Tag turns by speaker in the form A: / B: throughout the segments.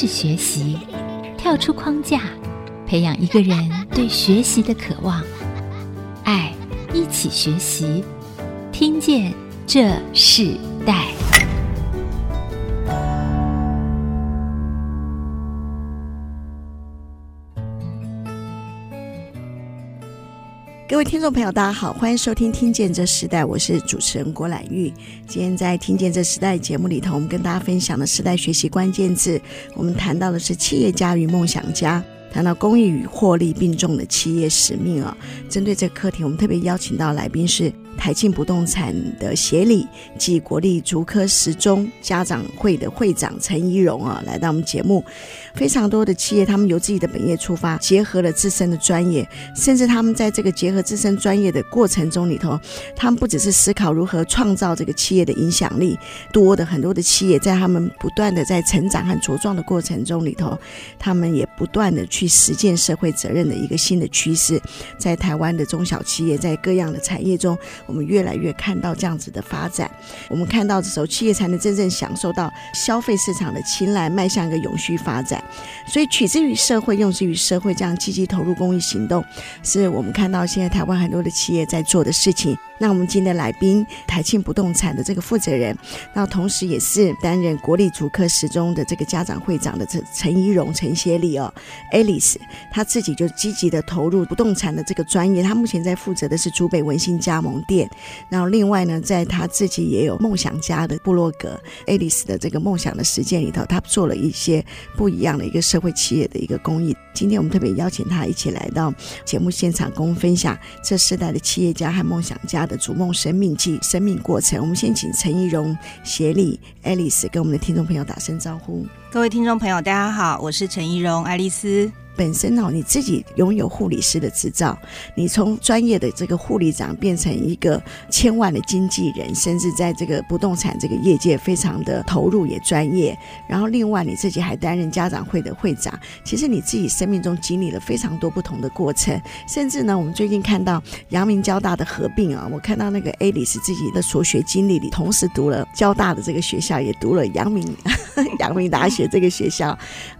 A: 是学习，跳出框架，培养一个人对学习的渴望。爱，一起学习，听见这世代。
B: 各位听众朋友，大家好，欢迎收听《听见这时代》，我是主持人郭兰玉。今天在《听见这时代》节目里头，我们跟大家分享的时代学习关键字，我们谈到的是企业家与梦想家。谈到公益与获利并重的企业使命啊，针对这个课题，我们特别邀请到来宾是台庆不动产的协理暨国立竹科十中家长会的会长陈怡蓉啊，来到我们节目。非常多的企业，他们由自己的本业出发，结合了自身的专业，甚至他们在这个结合自身专业的过程中里头，他们不只是思考如何创造这个企业的影响力，多的很多的企业在他们不断的在成长和茁壮的过程中里头，他们也不断的去实践社会责任的一个新的趋势，在台湾的中小企业，在各样的产业中，我们越来越看到这样子的发展。我们看到的时候，企业才能真正享受到消费市场的青睐，迈向一个永续发展。所以，取之于社会，用之于社会，这样积极投入公益行动，是我们看到现在台湾很多的企业在做的事情。那我们今天的来宾，台庆不动产的这个负责人，那同时也是担任国立竹科十中的这个家长会长的陈陈怡蓉陈协理哦，Alice，他自己就积极的投入不动产的这个专业，他目前在负责的是竹北文心加盟店，然后另外呢，在他自己也有梦想家的部落格，Alice 的这个梦想的实践里头，他做了一些不一样的一个社会企业的一个公益。今天我们特别邀请他一起来到节目现场，跟我们分享这世代的企业家和梦想家的逐梦生命记、生命过程。我们先请陈怡蓉协理爱丽丝跟我们的听众朋友打声招呼。
C: 各位听众朋友，大家好，我是陈怡蓉，爱丽丝。
B: 本身哦，你自己拥有护理师的执照，你从专业的这个护理长变成一个千万的经纪人，甚至在这个不动产这个业界非常的投入也专业。然后另外你自己还担任家长会的会长。其实你自己生命中经历了非常多不同的过程，甚至呢，我们最近看到阳明交大的合并啊，我看到那个 Alice 自己的所学经历里，同时读了交大的这个学校，也读了阳明阳明大学这个学校。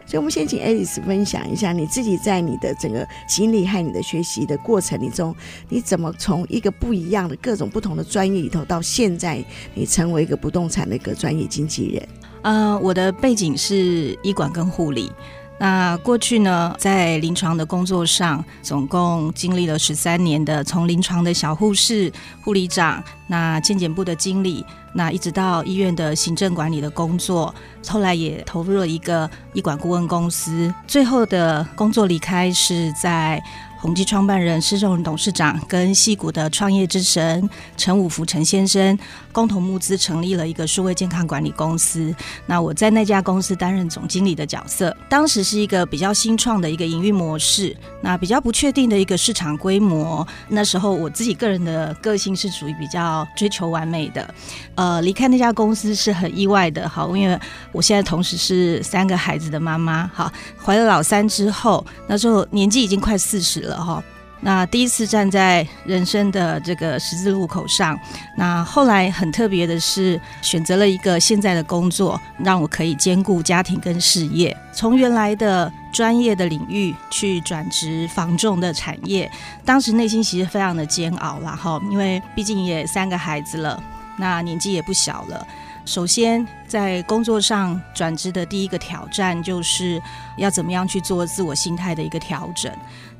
B: 所以，我们先请 Alice 分享一下你自己在你的整个经历和你的学习的过程里中，你怎么从一个不一样的各种不同的专业里头，到现在你成为一个不动产的一个专业经纪人？
C: 呃，我的背景是医管跟护理。那过去呢，在临床的工作上，总共经历了十三年的从临床的小护士、护理长，那健检部的经理，那一直到医院的行政管理的工作，后来也投入了一个医管顾问公司，最后的工作离开是在。宏基创办人施正荣董事长跟矽谷的创业之神陈五福陈先生共同募资成立了一个数位健康管理公司。那我在那家公司担任总经理的角色，当时是一个比较新创的一个营运模式，那比较不确定的一个市场规模。那时候我自己个人的个性是属于比较追求完美的，呃，离开那家公司是很意外的。好，因为我现在同时是三个孩子的妈妈，好，怀了老三之后，那时候年纪已经快四十。了哈，那第一次站在人生的这个十字路口上，那后来很特别的是，选择了一个现在的工作，让我可以兼顾家庭跟事业。从原来的专业的领域去转职房仲的产业，当时内心其实非常的煎熬啦哈，因为毕竟也三个孩子了，那年纪也不小了。首先，在工作上转职的第一个挑战，就是要怎么样去做自我心态的一个调整。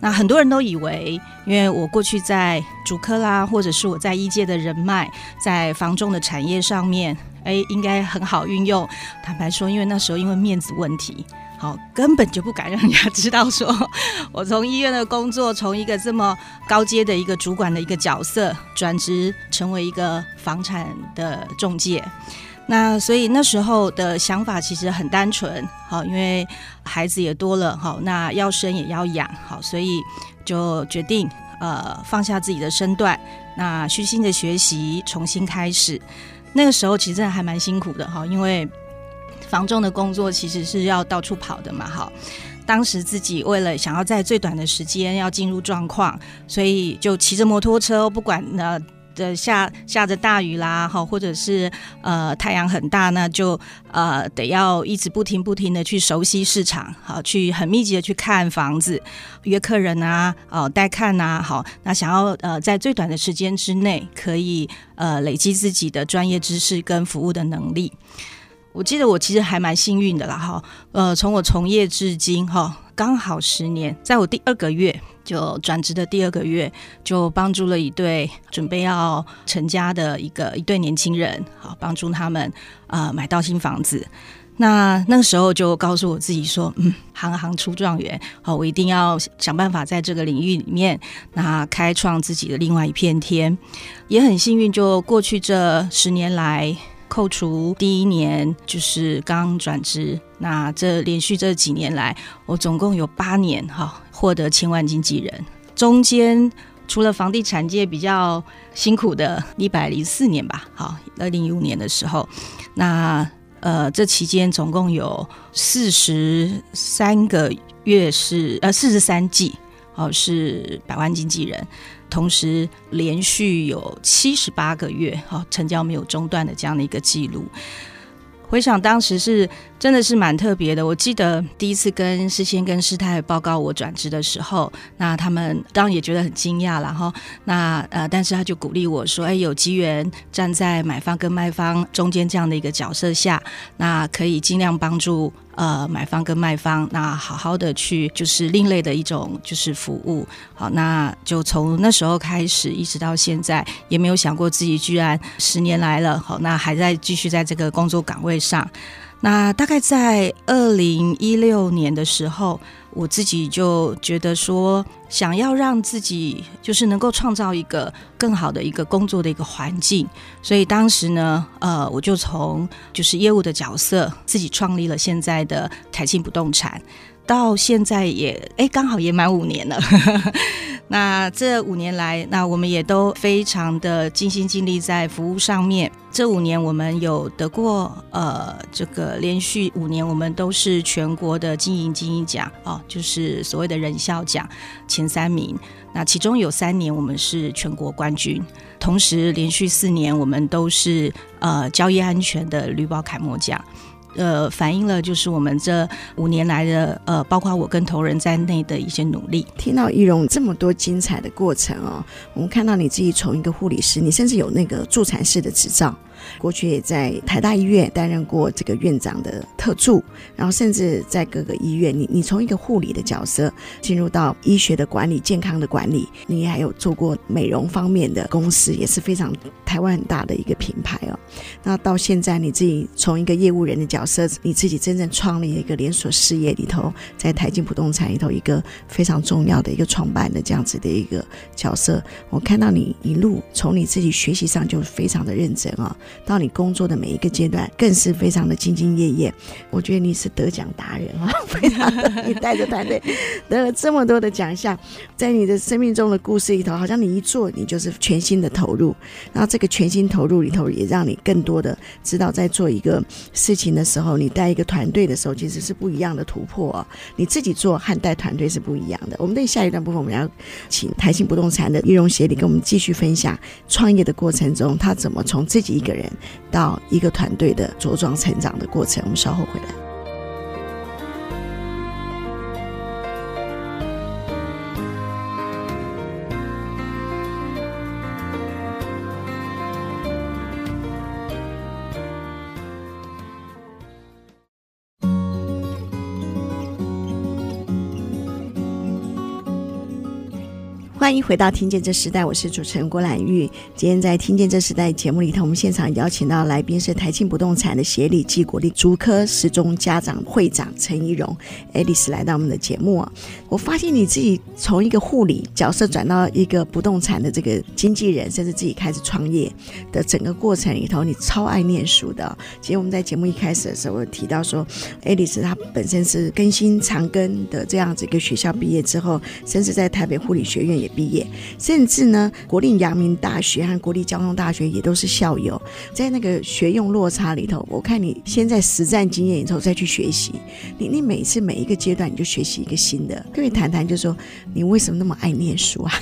C: 那很多人都以为，因为我过去在主科啦，或者是我在医界的人脉，在房仲的产业上面，哎，应该很好运用。坦白说，因为那时候因为面子问题，好，根本就不敢让人家知道说，我从医院的工作，从一个这么高阶的一个主管的一个角色，转职成为一个房产的中介。那所以那时候的想法其实很单纯，好，因为孩子也多了，好，那要生也要养，好，所以就决定呃放下自己的身段，那虚心的学习，重新开始。那个时候其实真的还蛮辛苦的，哈，因为房仲的工作其实是要到处跑的嘛，哈。当时自己为了想要在最短的时间要进入状况，所以就骑着摩托车，不管呢。的下下着大雨啦，好，或者是呃太阳很大，那就呃得要一直不停不停的去熟悉市场，好，去很密集的去看房子，约客人啊，哦带看啊，好，那想要呃在最短的时间之内可以呃累积自己的专业知识跟服务的能力。我记得我其实还蛮幸运的啦，哈，呃，从我从业至今，哈，刚好十年，在我第二个月就转职的第二个月，就帮助了一对准备要成家的一个一对年轻人，好，帮助他们呃买到新房子。那那个时候就告诉我自己说，嗯，行行出状元，好，我一定要想办法在这个领域里面，那开创自己的另外一片天。也很幸运，就过去这十年来。扣除第一年就是刚转职，那这连续这几年来，我总共有八年哈获得千万经纪人。中间除了房地产界比较辛苦的一百零四年吧，好，二零一五年的时候，那呃这期间总共有四十三个月是呃四十三季，哦是百万经纪人。同时，连续有七十八个月，哈，成交没有中断的这样的一个记录。回想当时是真的是蛮特别的。我记得第一次跟事先跟师太报告我转职的时候，那他们当然也觉得很惊讶了哈。那呃，但是他就鼓励我说：“哎，有机缘站在买方跟卖方中间这样的一个角色下，那可以尽量帮助。”呃，买方跟卖方，那好好的去就是另类的一种就是服务，好，那就从那时候开始一直到现在，也没有想过自己居然十年来了，好，那还在继续在这个工作岗位上。那大概在二零一六年的时候，我自己就觉得说，想要让自己就是能够创造一个更好的一个工作的一个环境，所以当时呢，呃，我就从就是业务的角色，自己创立了现在的台庆不动产。到现在也哎，刚好也满五年了。那这五年来，那我们也都非常的尽心尽力在服务上面。这五年我们有得过呃，这个连续五年我们都是全国的经营精英奖哦，就是所谓的人效奖前三名。那其中有三年我们是全国冠军，同时连续四年我们都是呃交易安全的绿宝楷模奖。呃，反映了就是我们这五年来的呃，包括我跟同仁在内的一些努力。
B: 听到易容这么多精彩的过程哦，我们看到你自己从一个护理师，你甚至有那个助产士的执照。过去也在台大医院担任过这个院长的特助，然后甚至在各个医院，你你从一个护理的角色进入到医学的管理、健康的管理，你还有做过美容方面的公司，也是非常台湾很大的一个品牌哦。那到现在你自己从一个业务人的角色，你自己真正创立一个连锁事业里头，在台庆不动产里头一个非常重要的一个创办的这样子的一个角色，我看到你一路从你自己学习上就非常的认真啊、哦。到你工作的每一个阶段，更是非常的兢兢业业。我觉得你是得奖达人啊，非常的，你带着团队 得了这么多的奖项，在你的生命中的故事里头，好像你一做，你就是全心的投入。然后这个全心投入里头，也让你更多的知道，在做一个事情的时候，你带一个团队的时候，其实是不一样的突破哦。你自己做和带团队是不一样的。我们的下一段部分，我们要请台庆不动产的易容协理跟我们继续分享创业的过程中，他怎么从自己一个人。到一个团队的茁壮成长的过程，我们稍后回来。欢迎回到《听见这时代》，我是主持人郭兰玉。今天在《听见这时代》节目里头，我们现场邀请到来宾是台庆不动产的协理暨国立竹科十中家长会长陈怡蓉 Alice 来到我们的节目。我发现你自己从一个护理角色转到一个不动产的这个经纪人，甚至自己开始创业的整个过程里头，你超爱念书的。其实我们在节目一开始的时候我提到说，Alice 她本身是更新长庚的这样子一个学校毕业之后，甚至在台北护理学院也。毕业，甚至呢，国立阳明大学和国立交通大学也都是校友。在那个学用落差里头，我看你现在实战经验里头再去学习，你你每次每一个阶段你就学习一个新的。所以谈谈，就说你为什么那么爱念书啊？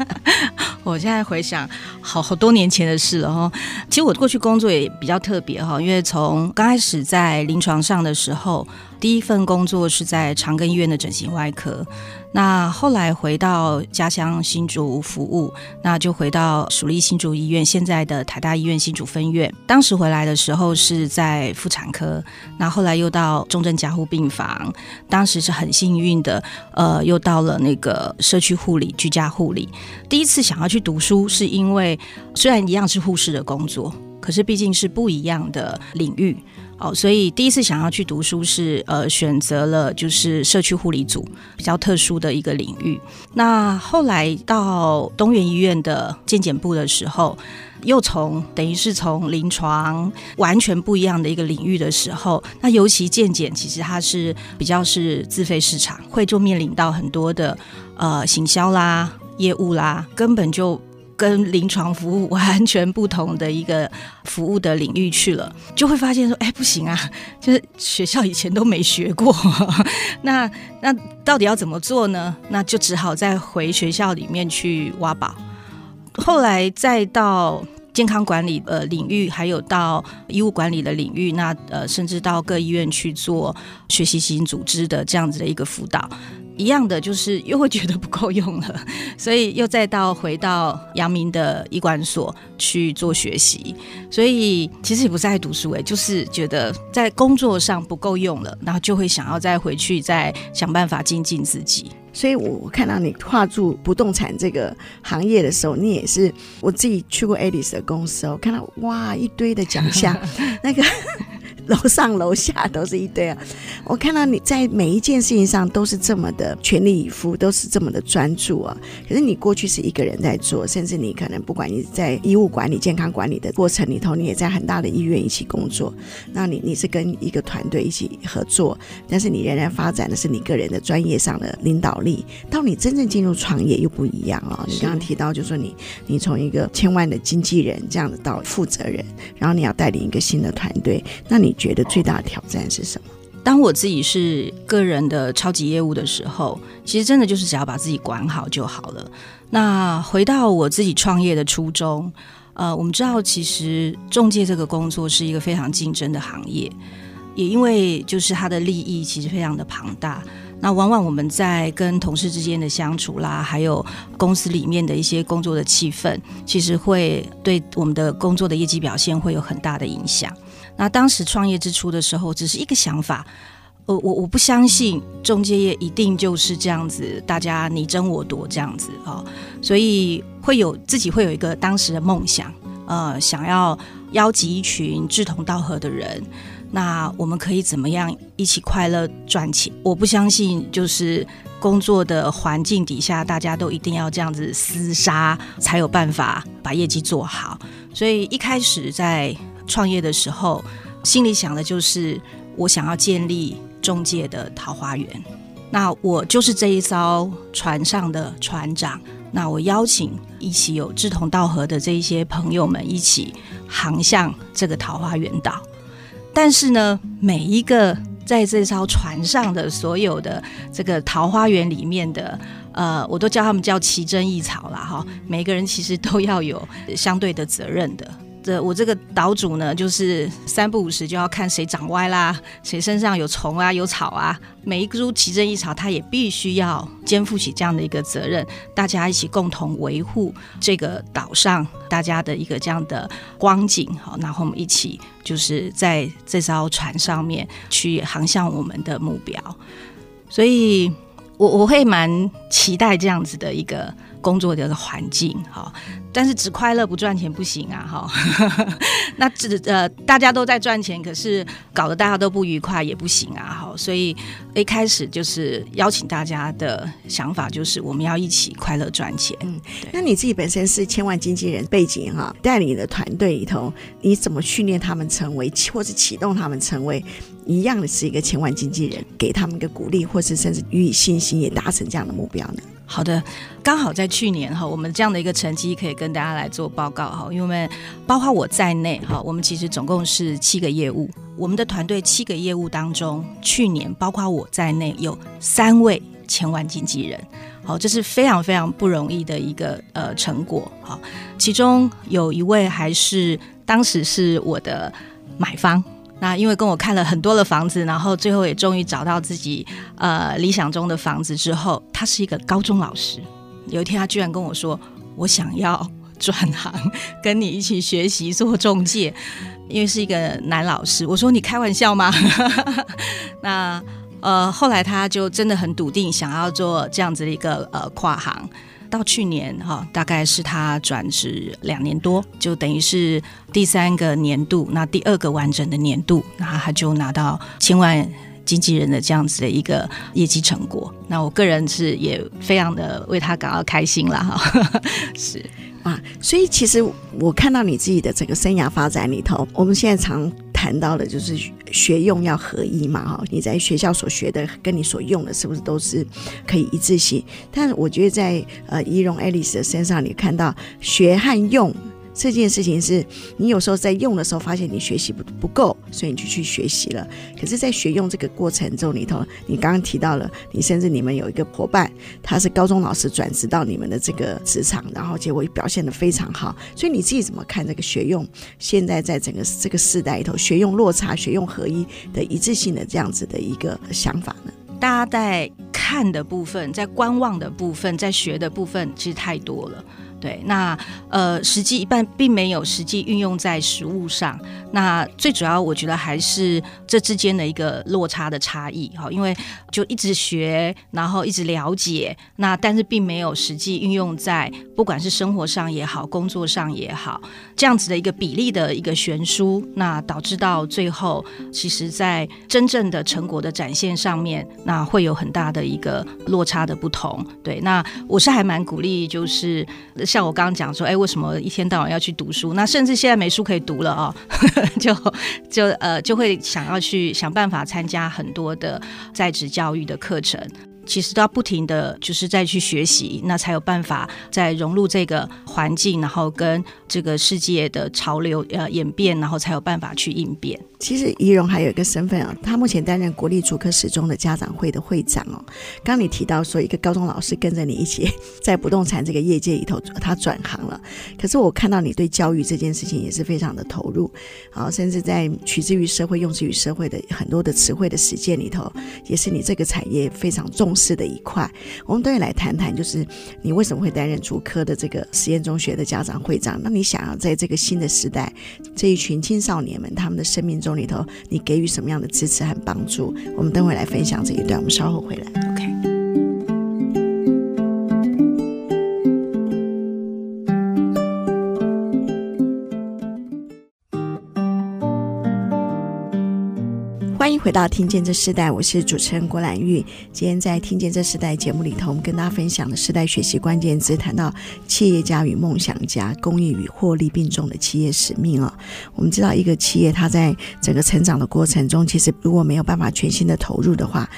C: 我现在回想，好好多年前的事了哈。其实我过去工作也比较特别哈，因为从刚开始在临床上的时候，第一份工作是在长庚医院的整形外科。那后来回到家乡新竹服务，那就回到属立新竹医院，现在的台大医院新竹分院。当时回来的时候是在妇产科，那后来又到重症加护病房。当时是很幸运的，呃，又到了那个社区护理、居家护理。第一次想要去读书，是因为虽然一样是护士的工作，可是毕竟是不一样的领域。哦，所以第一次想要去读书是呃选择了就是社区护理组比较特殊的一个领域。那后来到东元医院的健检部的时候，又从等于是从临床完全不一样的一个领域的时候，那尤其健检其实它是比较是自费市场，会就面临到很多的呃行销啦、业务啦，根本就。跟临床服务完全不同的一个服务的领域去了，就会发现说，哎，不行啊，就是学校以前都没学过，那那到底要怎么做呢？那就只好再回学校里面去挖宝。后来再到健康管理呃领域，还有到医务管理的领域，那呃甚至到各医院去做学习型组织的这样子的一个辅导。一样的，就是又会觉得不够用了，所以又再到回到阳明的医管所去做学习。所以其实也不是爱读书诶，就是觉得在工作上不够用了，然后就会想要再回去再想办法精进自己。
B: 所以我看到你跨入不动产这个行业的时候，你也是我自己去过 Alice 的公司哦，看到哇一堆的奖项，那个。楼上楼下都是一堆啊！我看到你在每一件事情上都是这么的全力以赴，都是这么的专注啊。可是你过去是一个人在做，甚至你可能不管你在医务管理、健康管理的过程里头，你也在很大的医院一起工作。那你你是跟一个团队一起合作，但是你仍然发展的是你个人的专业上的领导力。到你真正进入创业又不一样哦！你刚刚提到，就是说你你从一个千万的经纪人这样子到负责人，然后你要带领一个新的团队，那你。觉得最大的挑战是什么？
C: 当我自己是个人的超级业务的时候，其实真的就是只要把自己管好就好了。那回到我自己创业的初衷，呃，我们知道其实中介这个工作是一个非常竞争的行业，也因为就是它的利益其实非常的庞大。那往往我们在跟同事之间的相处啦，还有公司里面的一些工作的气氛，其实会对我们的工作的业绩表现会有很大的影响。那当时创业之初的时候，只是一个想法，我我我不相信中介业一定就是这样子，大家你争我夺这样子哦，所以会有自己会有一个当时的梦想，呃，想要邀集一群志同道合的人，那我们可以怎么样一起快乐赚钱？我不相信就是工作的环境底下，大家都一定要这样子厮杀才有办法把业绩做好，所以一开始在。创业的时候，心里想的就是我想要建立中介的桃花源。那我就是这一艘船上的船长。那我邀请一起有志同道合的这一些朋友们一起航向这个桃花源岛。但是呢，每一个在这艘船上的所有的这个桃花源里面的，呃，我都叫他们叫奇珍异草啦。哈。每个人其实都要有相对的责任的。这我这个岛主呢，就是三不五时就要看谁长歪啦，谁身上有虫啊、有草啊，每一株奇珍异草，他也必须要肩负起这样的一个责任，大家一起共同维护这个岛上大家的一个这样的光景，好，然后我们一起就是在这艘船上面去航向我们的目标，所以我我会蛮期待这样子的一个。工作的环境哈，但是只快乐不赚钱不行啊哈。那只呃大家都在赚钱，可是搞得大家都不愉快也不行啊哈。所以一开始就是邀请大家的想法就是我们要一起快乐赚钱。嗯，
B: 那你自己本身是千万经纪人背景哈，带领你的团队里头，你怎么训练他们成为，或是启动他们成为一样的是一个千万经纪人，给他们一个鼓励，或是甚至予以信心，也达成这样的目标呢？
C: 好的，刚好在去年哈，我们这样的一个成绩可以跟大家来做报告哈，因为我们包括我在内哈，我们其实总共是七个业务，我们的团队七个业务当中，去年包括我在内有三位千万经纪人。好，这是非常非常不容易的一个呃成果。哈，其中有一位还是当时是我的买方。那因为跟我看了很多的房子，然后最后也终于找到自己呃理想中的房子之后，他是一个高中老师。有一天，他居然跟我说：“我想要转行，跟你一起学习做中介。”因为是一个男老师。我说：“你开玩笑吗？” 那呃，后来他就真的很笃定，想要做这样子的一个呃跨行。到去年哈，大概是他转职两年多，就等于是第三个年度，那第二个完整的年度，那他就拿到千万经纪人的这样子的一个业绩成果。那我个人是也非常的为他感到开心了哈。是
B: 啊，所以其实我看到你自己的整个生涯发展里头，我们现在常谈到了就是学用要合一嘛，哈，你在学校所学的跟你所用的是不是都是可以一致性？但我觉得在呃仪容爱丽丝的身上，你看到学和用。这件事情是你有时候在用的时候发现你学习不不够，所以你就去学习了。可是，在学用这个过程中里头，你刚刚提到了，你甚至你们有一个伙伴，他是高中老师转职到你们的这个职场，然后结果表现得非常好。所以你自己怎么看这个学用？现在在整个这个世代里头，学用落差、学用合一的一致性的这样子的一个想法呢？
C: 大家在看的部分，在观望的部分，在学的部分，其实太多了。对，那呃，实际一半并没有实际运用在食物上。那最主要，我觉得还是这之间的一个落差的差异哈，因为就一直学，然后一直了解，那但是并没有实际运用在不管是生活上也好，工作上也好，这样子的一个比例的一个悬殊，那导致到最后，其实在真正的成果的展现上面，那会有很大的一个落差的不同。对，那我是还蛮鼓励，就是。像我刚刚讲说，哎，为什么一天到晚要去读书？那甚至现在没书可以读了啊、哦，就就呃就会想要去想办法参加很多的在职教育的课程。其实都要不停的就是再去学习，那才有办法再融入这个环境，然后跟这个世界的潮流呃演变，然后才有办法去应变。
B: 其实宜容还有一个身份啊，他目前担任国立竹科十中的家长会的会长哦。刚你提到说，一个高中老师跟着你一起在不动产这个业界里头，他转行了。可是我看到你对教育这件事情也是非常的投入，啊，甚至在取之于社会、用之于社会的很多的词汇的实践里头，也是你这个产业非常重是的一块。我们都会来谈谈，就是你为什么会担任主科的这个实验中学的家长会长？那你想要在这个新的时代，这一群青少年们他们的生命中，里头，你给予什么样的支持和帮助？我们等会来分享这一段，我们稍后回来。OK。回到《听见这世代》，我是主持人郭兰玉。今天在《听见这世代》节目里头，我们跟大家分享的世代学习关键词，谈到企业家与梦想家，公益与获利并重的企业使命啊。我们知道，一个企业它在整个成长的过程中，其实如果没有办法全心的投入的话，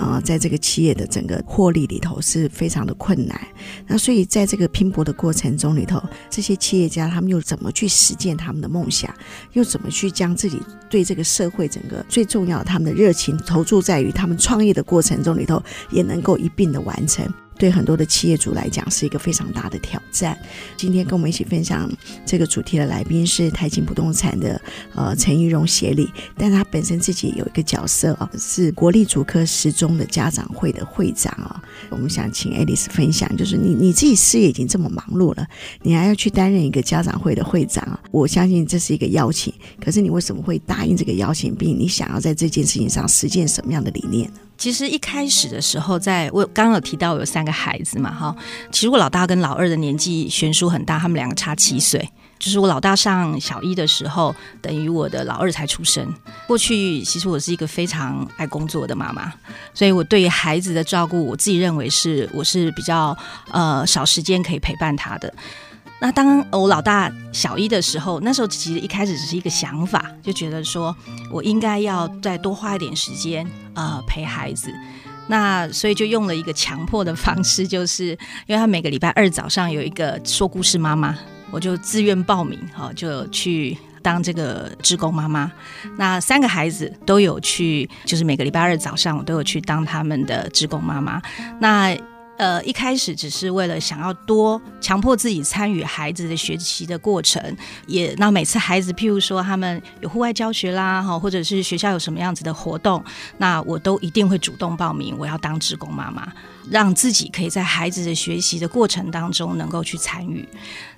B: 啊，在这个企业的整个获利里头是非常的困难。那所以在这个拼搏的过程中里头，这些企业家他们又怎么去实践他们的梦想？又怎么去将自己对这个社会整个最重要的他们的热情投注在于他们创业的过程中里头，也能够一并的完成？对很多的企业主来讲是一个非常大的挑战。今天跟我们一起分享这个主题的来宾是台景不动产的呃陈宜容协理，但他本身自己有一个角色啊，是国立竹科十中的家长会的会长啊。我们想请 Alice 分享，就是你你自己事业已经这么忙碌了，你还要去担任一个家长会的会长啊？我相信这是一个邀请，可是你为什么会答应这个邀请，并你想要在这件事情上实践什么样的理念呢？
C: 其实一开始的时候，在我刚刚有提到我有三个孩子嘛，哈，其实我老大跟老二的年纪悬殊很大，他们两个差七岁。就是我老大上小一的时候，等于我的老二才出生。过去其实我是一个非常爱工作的妈妈，所以我对于孩子的照顾，我自己认为是我是比较呃少时间可以陪伴他的。那当我老大小一的时候，那时候其实一开始只是一个想法，就觉得说我应该要再多花一点时间呃陪孩子。那所以就用了一个强迫的方式，就是因为他每个礼拜二早上有一个说故事妈妈，我就自愿报名哈，就去当这个职工妈妈。那三个孩子都有去，就是每个礼拜二早上我都有去当他们的职工妈妈。那呃，一开始只是为了想要多强迫自己参与孩子的学习的过程，也那每次孩子譬如说他们有户外教学啦，哈，或者是学校有什么样子的活动，那我都一定会主动报名，我要当职工妈妈，让自己可以在孩子的学习的过程当中能够去参与。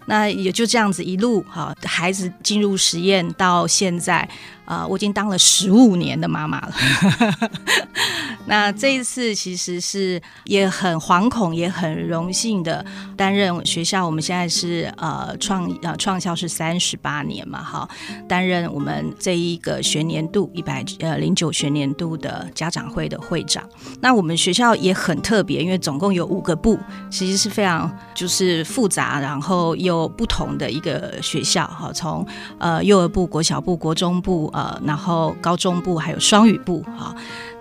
C: 那也就这样子一路哈，孩子进入实验到现在，啊，我已经当了十五年的妈妈了。那这一次其实是也很惶孔，也很荣幸的担任学校。我们现在是呃创呃创校是三十八年嘛，哈，担任我们这一个学年度一百呃零九学年度的家长会的会长。那我们学校也很特别，因为总共有五个部，其实是非常就是复杂，然后又不同的一个学校哈。从呃幼儿部、国小部、国中部呃，然后高中部还有双语部哈。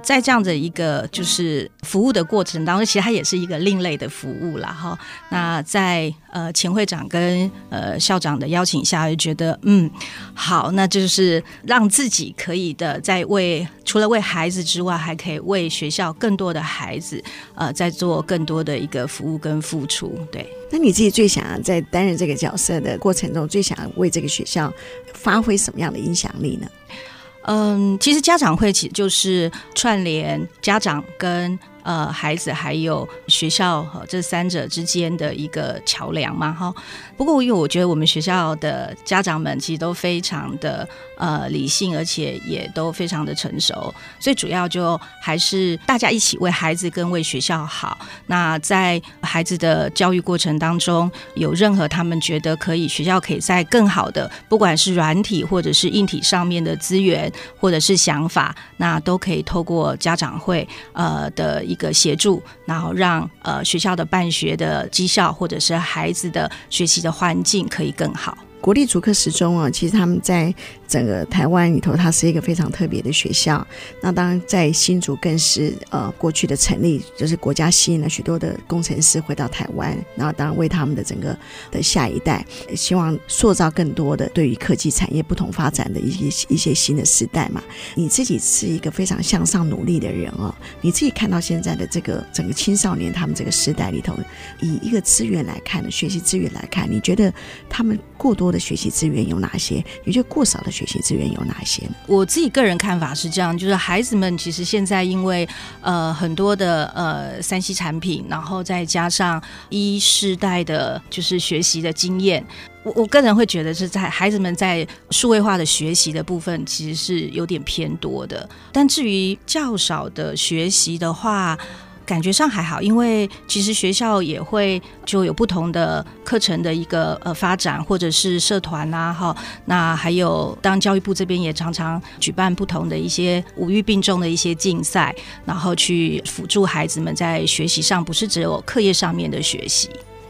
C: 在这样的一个就是服务的过程当中，其实它也是一个另类的服务了。哈。那在呃前会长跟呃校长的邀请下，就觉得嗯好，那就是让自己可以的在为除了为孩子之外，还可以为学校更多的孩子呃在做更多的一个服务跟付出。对，
B: 那你自己最想要在担任这个角色的过程中，最想要为这个学校发挥什么样的影响力呢？
C: 嗯，其实家长会其实就是串联家长跟。呃，孩子还有学校和这三者之间的一个桥梁嘛，哈。不过，因为我觉得我们学校的家长们其实都非常的呃理性，而且也都非常的成熟，所以主要就还是大家一起为孩子跟为学校好。那在孩子的教育过程当中，有任何他们觉得可以学校可以在更好的，不管是软体或者是硬体上面的资源或者是想法，那都可以透过家长会呃的。一个协助，然后让呃学校的办学的绩效，或者是孩子的学习的环境可以更好。
B: 国立竹科十中啊，其实他们在整个台湾里头，它是一个非常特别的学校。那当然，在新竹更是呃过去的成立，就是国家吸引了许多的工程师回到台湾，然后当然为他们的整个的下一代，希望塑造更多的对于科技产业不同发展的一些一些新的时代嘛。你自己是一个非常向上努力的人哦，你自己看到现在的这个整个青少年他们这个时代里头，以一个资源来看的学习资源来看，你觉得他们过多的学习资源有哪些？你觉得过少的学习资源有哪些？
C: 我自己个人看法是这样，就是孩子们其实现在因为呃很多的呃三 C 产品，然后再加上一世代的就是学习的经验，我我个人会觉得是在孩子们在数位化的学习的部分其实是有点偏多的，但至于较少的学习的话。感觉上还好，因为其实学校也会就有不同的课程的一个呃发展，或者是社团呐、哈，那还有当教育部这边也常常举办不同的一些五育并重的一些竞赛，然后去辅助孩子们在学习上，不是只有课业上面的学习。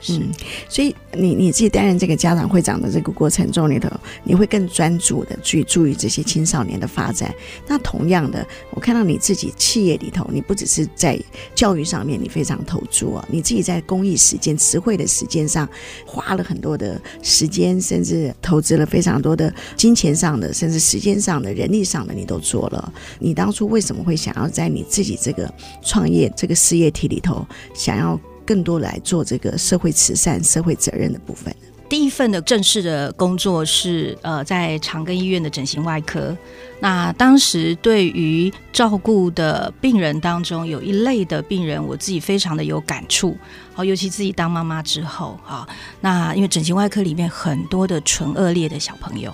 B: 嗯，所以你你自己担任这个家长会长的这个过程中里头，你会更专注的去注意这些青少年的发展。那同样的，我看到你自己企业里头，你不只是在教育上面你非常投注啊，你自己在公益实践、慈惠的实践上花了很多的时间，甚至投资了非常多的金钱上的，甚至时间上的、人力上的，你都做了。你当初为什么会想要在你自己这个创业这个事业体里头想要？更多来做这个社会慈善、社会责任的部分。
C: 第一份的正式的工作是呃，在长庚医院的整形外科。那当时对于照顾的病人当中，有一类的病人，我自己非常的有感触。好，尤其自己当妈妈之后，哈，那因为整形外科里面很多的唇顎裂的小朋友。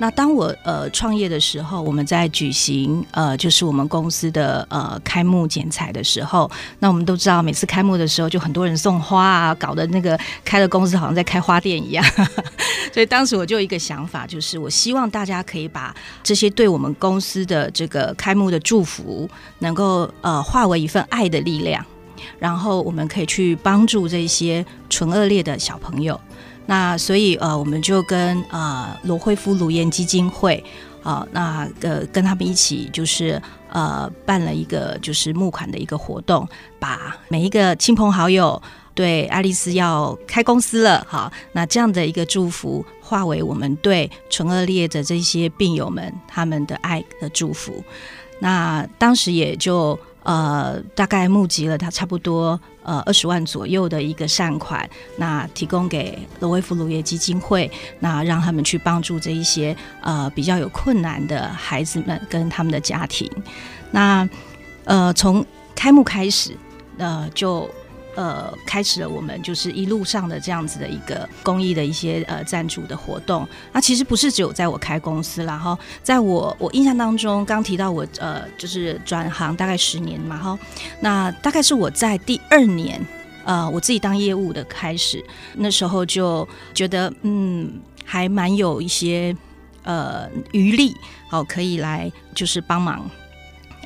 C: 那当我呃创业的时候，我们在举行呃就是我们公司的呃开幕剪彩的时候，那我们都知道每次开幕的时候就很多人送花啊，搞得那个开的公司好像在开花店一样。所以当时我就有一个想法，就是我希望大家可以把这些对我们公司的这个开幕的祝福，能够呃化为一份爱的力量，然后我们可以去帮助这些唇顎裂的小朋友。那所以呃，我们就跟呃罗慧夫颅颜基金会啊、呃，那呃跟他们一起就是呃办了一个就是募款的一个活动，把每一个亲朋好友对爱丽丝要开公司了，好，那这样的一个祝福化为我们对唇顎裂的这些病友们他们的爱的祝福。那当时也就。呃，大概募集了他差不多呃二十万左右的一个善款，那提供给罗威夫鲁耶基金会，那让他们去帮助这一些呃比较有困难的孩子们跟他们的家庭。那呃从开幕开始，呃就。呃，开始了我们就是一路上的这样子的一个公益的一些呃赞助的活动。那其实不是只有在我开公司啦，哈，在我我印象当中，刚提到我呃就是转行大概十年嘛，哈，那大概是我在第二年呃我自己当业务的开始，那时候就觉得嗯还蛮有一些呃余力，好可以来就是帮忙。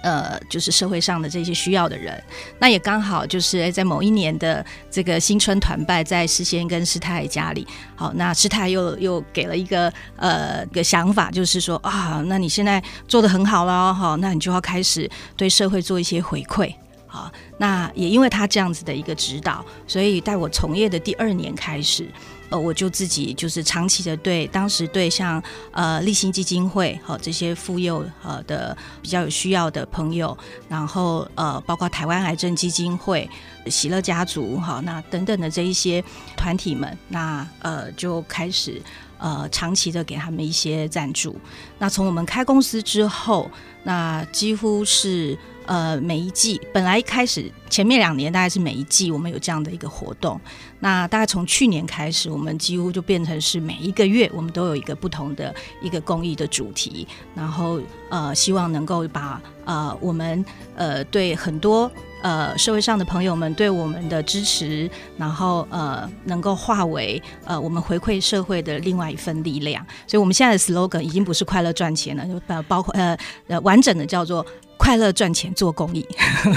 C: 呃，就是社会上的这些需要的人，那也刚好就是在某一年的这个新春团拜，在诗仙跟师太家里，好，那师太又又给了一个呃个想法，就是说啊，那你现在做得很好了，好，那你就要开始对社会做一些回馈，好，那也因为他这样子的一个指导，所以在我从业的第二年开始。呃，我就自己就是长期的对当时对像呃立新基金会和这些妇幼呃的比较有需要的朋友，然后呃包括台湾癌症基金会、喜乐家族哈那等等的这一些团体们，那呃就开始呃长期的给他们一些赞助。那从我们开公司之后，那几乎是。呃，每一季本来一开始前面两年大概是每一季我们有这样的一个活动，那大概从去年开始，我们几乎就变成是每一个月我们都有一个不同的一个公益的主题，然后呃，希望能够把呃我们呃对很多呃社会上的朋友们对我们的支持，然后呃能够化为呃我们回馈社会的另外一份力量，所以我们现在的 slogan 已经不是快乐赚钱了，就包括呃呃完整的叫做。快乐赚钱做公益，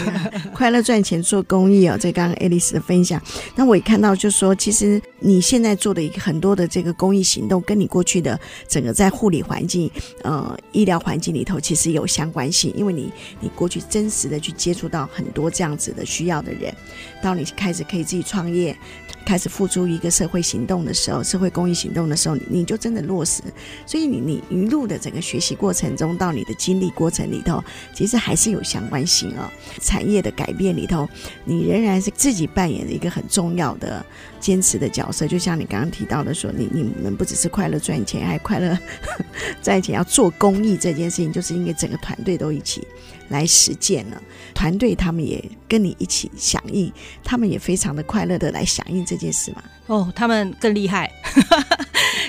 B: 快乐赚钱做公益哦。这刚刚爱丽丝的分享，那我也看到，就是说，其实你现在做的一个很多的这个公益行动，跟你过去的整个在护理环境、呃医疗环境里头，其实有相关性，因为你你过去真实的去接触到很多这样子的需要的人，到你开始可以自己创业。开始付出一个社会行动的时候，社会公益行动的时候，你就真的落实。所以你你一路的整个学习过程中，到你的经历过程里头，其实还是有相关性啊、哦。产业的改变里头，你仍然是自己扮演的一个很重要的坚持的角色。就像你刚刚提到的说，你你们不只是快乐赚钱，还快乐在一起要做公益这件事情，就是因为整个团队都一起来实践了。团队他们也跟你一起响应，他们也非常的快乐的来响应这件事嘛。
C: 哦，他们更厉害。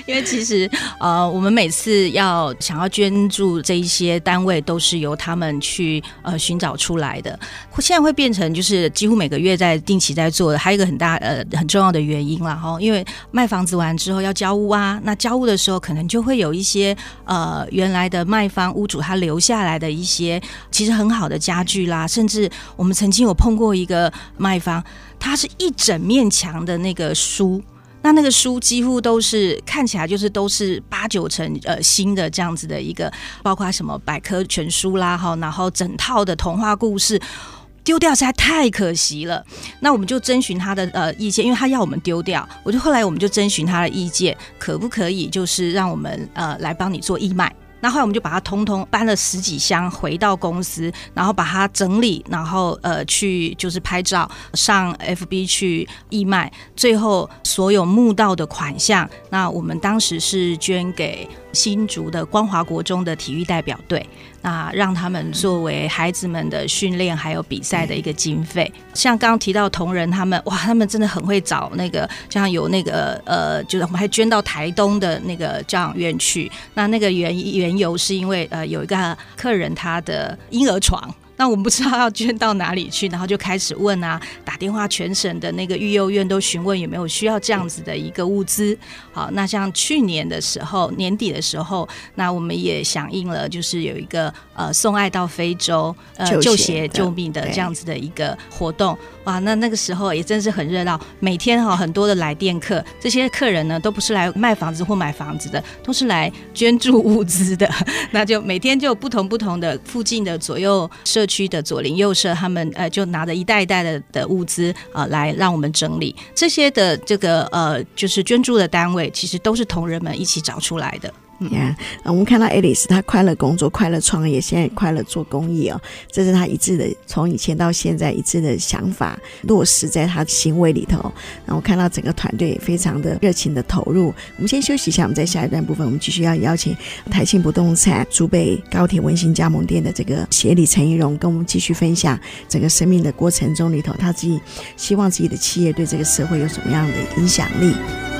C: 因为其实，呃，我们每次要想要捐助这一些单位，都是由他们去呃寻找出来的。现在会变成就是几乎每个月在定期在做的，还有一个很大呃很重要的原因啦哈。因为卖房子完之后要交屋啊，那交屋的时候可能就会有一些呃原来的卖方屋主他留下来的一些其实很好的家具啦，甚至我们曾经有碰过一个卖方，他是一整面墙的那个书。那那个书几乎都是看起来就是都是八九成呃新的这样子的一个，包括什么百科全书啦哈，然后整套的童话故事丢掉实在太可惜了。那我们就征询他的呃意见，因为他要我们丢掉，我就后来我们就征询他的意见，可不可以就是让我们呃来帮你做义卖。那后来我们就把它通通搬了十几箱回到公司，然后把它整理，然后呃去就是拍照上 FB 去义卖，最后所有募到的款项，那我们当时是捐给新竹的光华国中的体育代表队。那让他们作为孩子们的训练还有比赛的一个经费，像刚刚提到同仁他们，哇，他们真的很会找那个，像有那个呃，就是我们还捐到台东的那个教养院去。那那个原缘由是因为呃，有一个客人他的婴儿床。那我们不知道要捐到哪里去，然后就开始问啊，打电话全省的那个育幼院都询问有没有需要这样子的一个物资。好，那像去年的时候，年底的时候，那我们也响应了，就是有一个呃送爱到非洲呃救血救命的这样子的一个活动。哇，那那个时候也真是很热闹，每天哈很多的来电客，这些客人呢都不是来卖房子或买房子的，都是来捐助物资的。那就每天就不同不同的附近的左右社区的左邻右舍，他们呃就拿着一袋一袋的的物资啊、来让我们整理这些的这个呃就是捐助的单位，其实都是同仁们一起找出来的。
B: 嗯，yeah, 我们看到 Alice，她快乐工作，快乐创业，现在快乐做公益哦，这是她一致的，从以前到现在一致的想法落实在她的行为里头。然后看到整个团队也非常的热情的投入。我们先休息一下，我们在下一段部分，我们继续要邀请台庆不动产竹北高铁温馨加盟店的这个协理陈怡蓉，跟我们继续分享整个生命的过程中里头，他自己希望自己的企业对这个社会有什么样的影响力。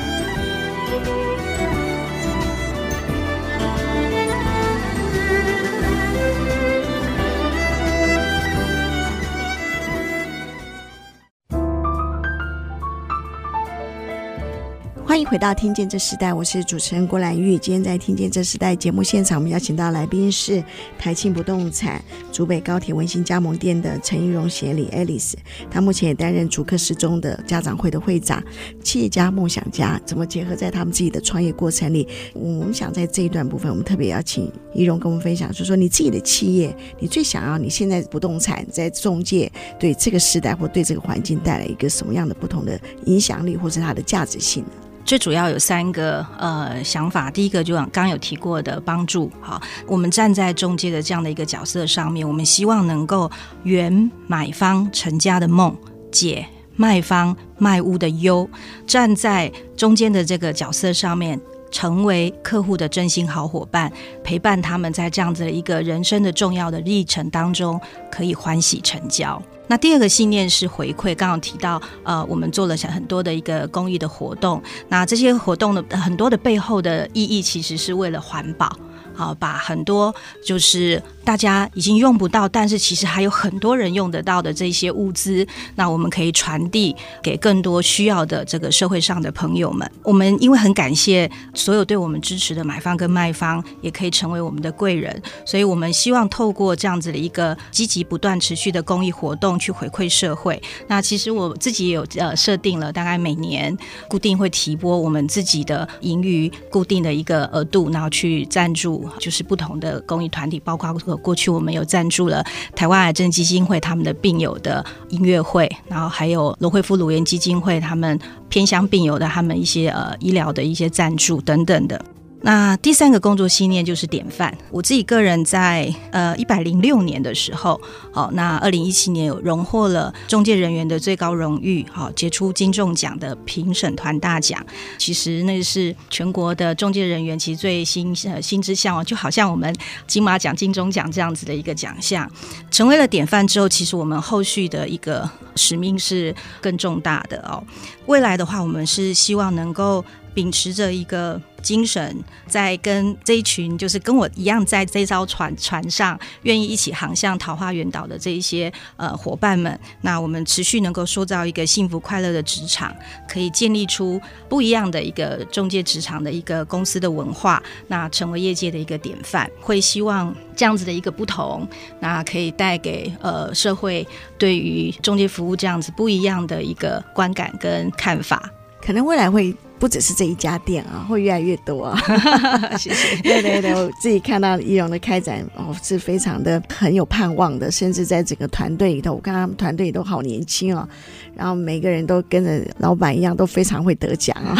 B: 欢迎回到《听见这时代》，我是主持人郭兰玉。今天在《听见这时代》节目现场，我们邀请到来宾是台庆不动产竹北高铁温馨加盟店的陈怡蓉协理 Alice。他目前也担任竹科十中的家长会的会长。企业家、梦想家怎么结合在他们自己的创业过程里？我们想在这一段部分，我们特别邀请怡蓉跟我们分享，就是说你自己的企业，你最想要你现在不动产在中介对这个时代或对这个环境带来一个什么样的不同的影响力，或是它的价值性呢？
C: 最主要有三个呃想法，第一个就刚刚有提过的帮助，好，我们站在中介的这样的一个角色上面，我们希望能够圆买方成家的梦，解卖方卖屋的忧，站在中间的这个角色上面，成为客户的真心好伙伴，陪伴他们在这样子的一个人生的重要的历程当中，可以欢喜成交。那第二个信念是回馈，刚刚提到，呃，我们做了很多的一个公益的活动，那这些活动的很多的背后的意义，其实是为了环保。好，把很多就是大家已经用不到，但是其实还有很多人用得到的这些物资，那我们可以传递给更多需要的这个社会上的朋友们。我们因为很感谢所有对我们支持的买方跟卖方，也可以成为我们的贵人，所以我们希望透过这样子的一个积极不断持续的公益活动去回馈社会。那其实我自己也有呃设定了，大概每年固定会提拨我们自己的盈余固定的一个额度，然后去赞助。就是不同的公益团体，包括过去我们有赞助了台湾癌症基金会他们的病友的音乐会，然后还有罗惠夫乳研基金会他们偏乡病友的他们一些呃医疗的一些赞助等等的。那第三个工作信念就是典范。我自己个人在呃一百零六年的时候，好，那二零一七年有荣获了中介人员的最高荣誉，好，杰出金仲奖的评审团大奖。其实那是全国的中介人员其实最心呃心之向往，就好像我们金马奖、金钟奖这样子的一个奖项。成为了典范之后，其实我们后续的一个使命是更重大的哦。未来的话，我们是希望能够。秉持着一个精神，在跟这一群就是跟我一样在这艘船船上，愿意一起航向桃花源岛的这一些呃伙伴们，那我们持续能够塑造一个幸福快乐的职场，可以建立出不一样的一个中介职场的一个公司的文化，那成为业界的一个典范。会希望这样子的一个不同，那可以带给呃社会对于中介服务这样子不一样的一个观感跟看法。
B: 可能未来会。不只是这一家店啊，会越来越多啊！
C: 谢谢。
B: 对对对，我自己看到易容的开展哦，是非常的很有盼望的。甚至在整个团队里头，我看他们团队都好年轻哦，然后每个人都跟着老板一样，都非常会得奖啊。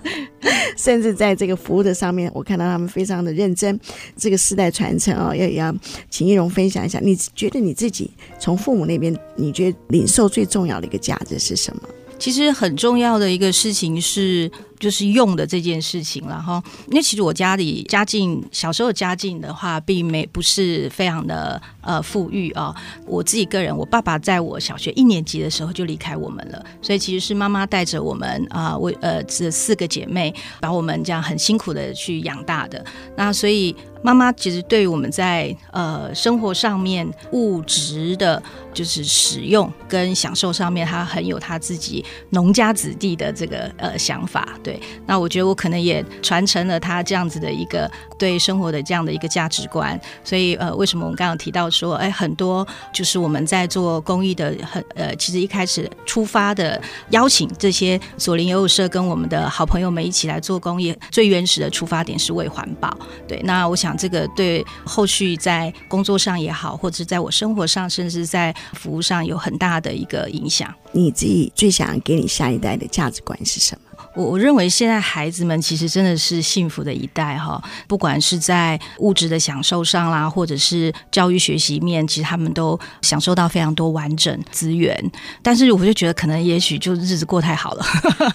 B: 甚至在这个服务的上面，我看到他们非常的认真。这个世代传承哦，要要请易容分享一下，你觉得你自己从父母那边，你觉得领受最重要的一个价值是什么？
C: 其实很重要的一个事情是。就是用的这件事情了哈，因为其实我家里家境小时候家境的话，并没不是非常的呃富裕啊。我自己个人，我爸爸在我小学一年级的时候就离开我们了，所以其实是妈妈带着我们啊，我呃这四个姐妹把我们这样很辛苦的去养大的。那所以妈妈其实对于我们在呃生活上面物质的，就是使用跟享受上面，她很有她自己农家子弟的这个呃想法。对，那我觉得我可能也传承了他这样子的一个对生活的这样的一个价值观，所以呃，为什么我们刚刚提到说，哎，很多就是我们在做公益的很呃，其实一开始出发的邀请这些左邻右舍跟我们的好朋友们一起来做公益，最原始的出发点是为环保。对，那我想这个对后续在工作上也好，或者是在我生活上，甚至在服务上有很大的一个影响。
B: 你自己最想给你下一代的价值观是什么？
C: 我我认为现在孩子们其实真的是幸福的一代哈，不管是在物质的享受上啦，或者是教育学习面，其实他们都享受到非常多完整资源。但是我就觉得，可能也许就日子过太好了，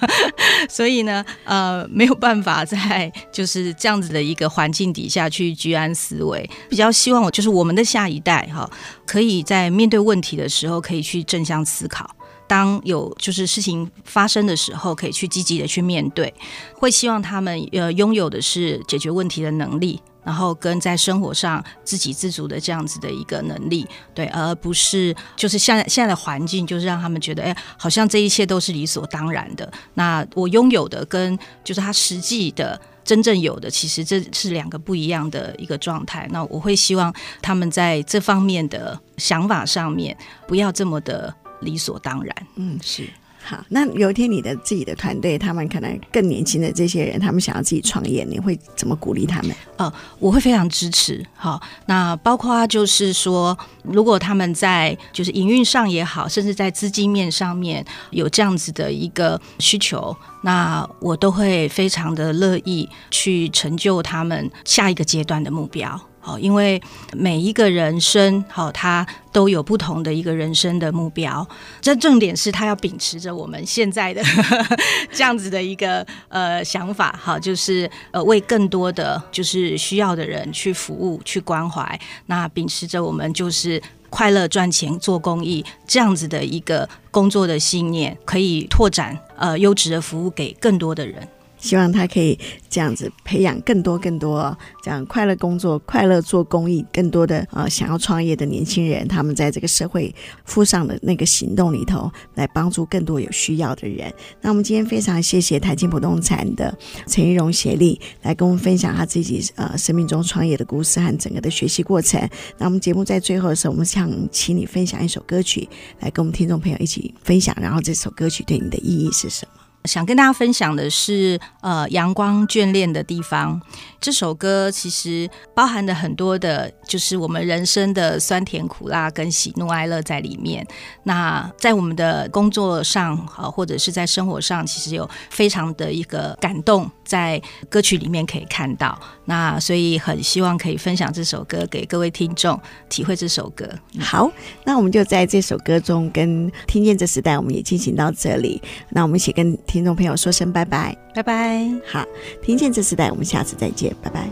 C: 所以呢，呃，没有办法在就是这样子的一个环境底下去居安思危。比较希望我就是我们的下一代哈，可以在面对问题的时候，可以去正向思考。当有就是事情发生的时候，可以去积极的去面对，会希望他们呃拥有的是解决问题的能力，然后跟在生活上自给自足的这样子的一个能力，对，而不是就是现在现在的环境就是让他们觉得哎，好像这一切都是理所当然的。那我拥有的跟就是他实际的真正有的，其实这是两个不一样的一个状态。那我会希望他们在这方面的想法上面不要这么的。理所当然，
B: 嗯，是好。那有一天你的自己的团队，他们可能更年轻的这些人，他们想要自己创业，你会怎么鼓励他们？
C: 呃，我会非常支持。好，那包括就是说，如果他们在就是营运上也好，甚至在资金面上面有这样子的一个需求，那我都会非常的乐意去成就他们下一个阶段的目标。好，因为每一个人生，好，他都有不同的一个人生的目标。这重点是他要秉持着我们现在的 这样子的一个呃想法，好，就是呃为更多的就是需要的人去服务、去关怀。那秉持着我们就是快乐赚钱、做公益这样子的一个工作的信念，可以拓展呃优质的服务给更多的人。
B: 希望他可以这样子培养更多更多这样快乐工作、快乐做公益，更多的呃想要创业的年轻人，他们在这个社会附上的那个行动里头，来帮助更多有需要的人。那我们今天非常谢谢台青不动产的陈玉荣协力来跟我们分享他自己呃生命中创业的故事和整个的学习过程。那我们节目在最后的时候，我们想请你分享一首歌曲，来跟我们听众朋友一起分享。然后这首歌曲对你的意义是什么？
C: 想跟大家分享的是，呃，阳光眷恋的地方。这首歌其实包含的很多的，就是我们人生的酸甜苦辣跟喜怒哀乐在里面。那在我们的工作上，啊，或者是在生活上，其实有非常的一个感动，在歌曲里面可以看到。那所以很希望可以分享这首歌给各位听众，体会这首歌。
B: 好，那我们就在这首歌中跟听见这时代，我们也进行到这里。那我们一起跟。听众朋友，说声拜拜，
C: 拜拜。
B: 好，听见这时代，我们下次再见，拜拜。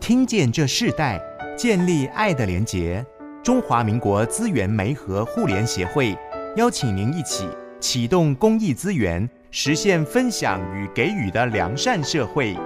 D: 听见这世代，建立爱的连结。中华民国资源媒和互联协会邀请您一起启动公益资源，实现分享与给予的良善社会。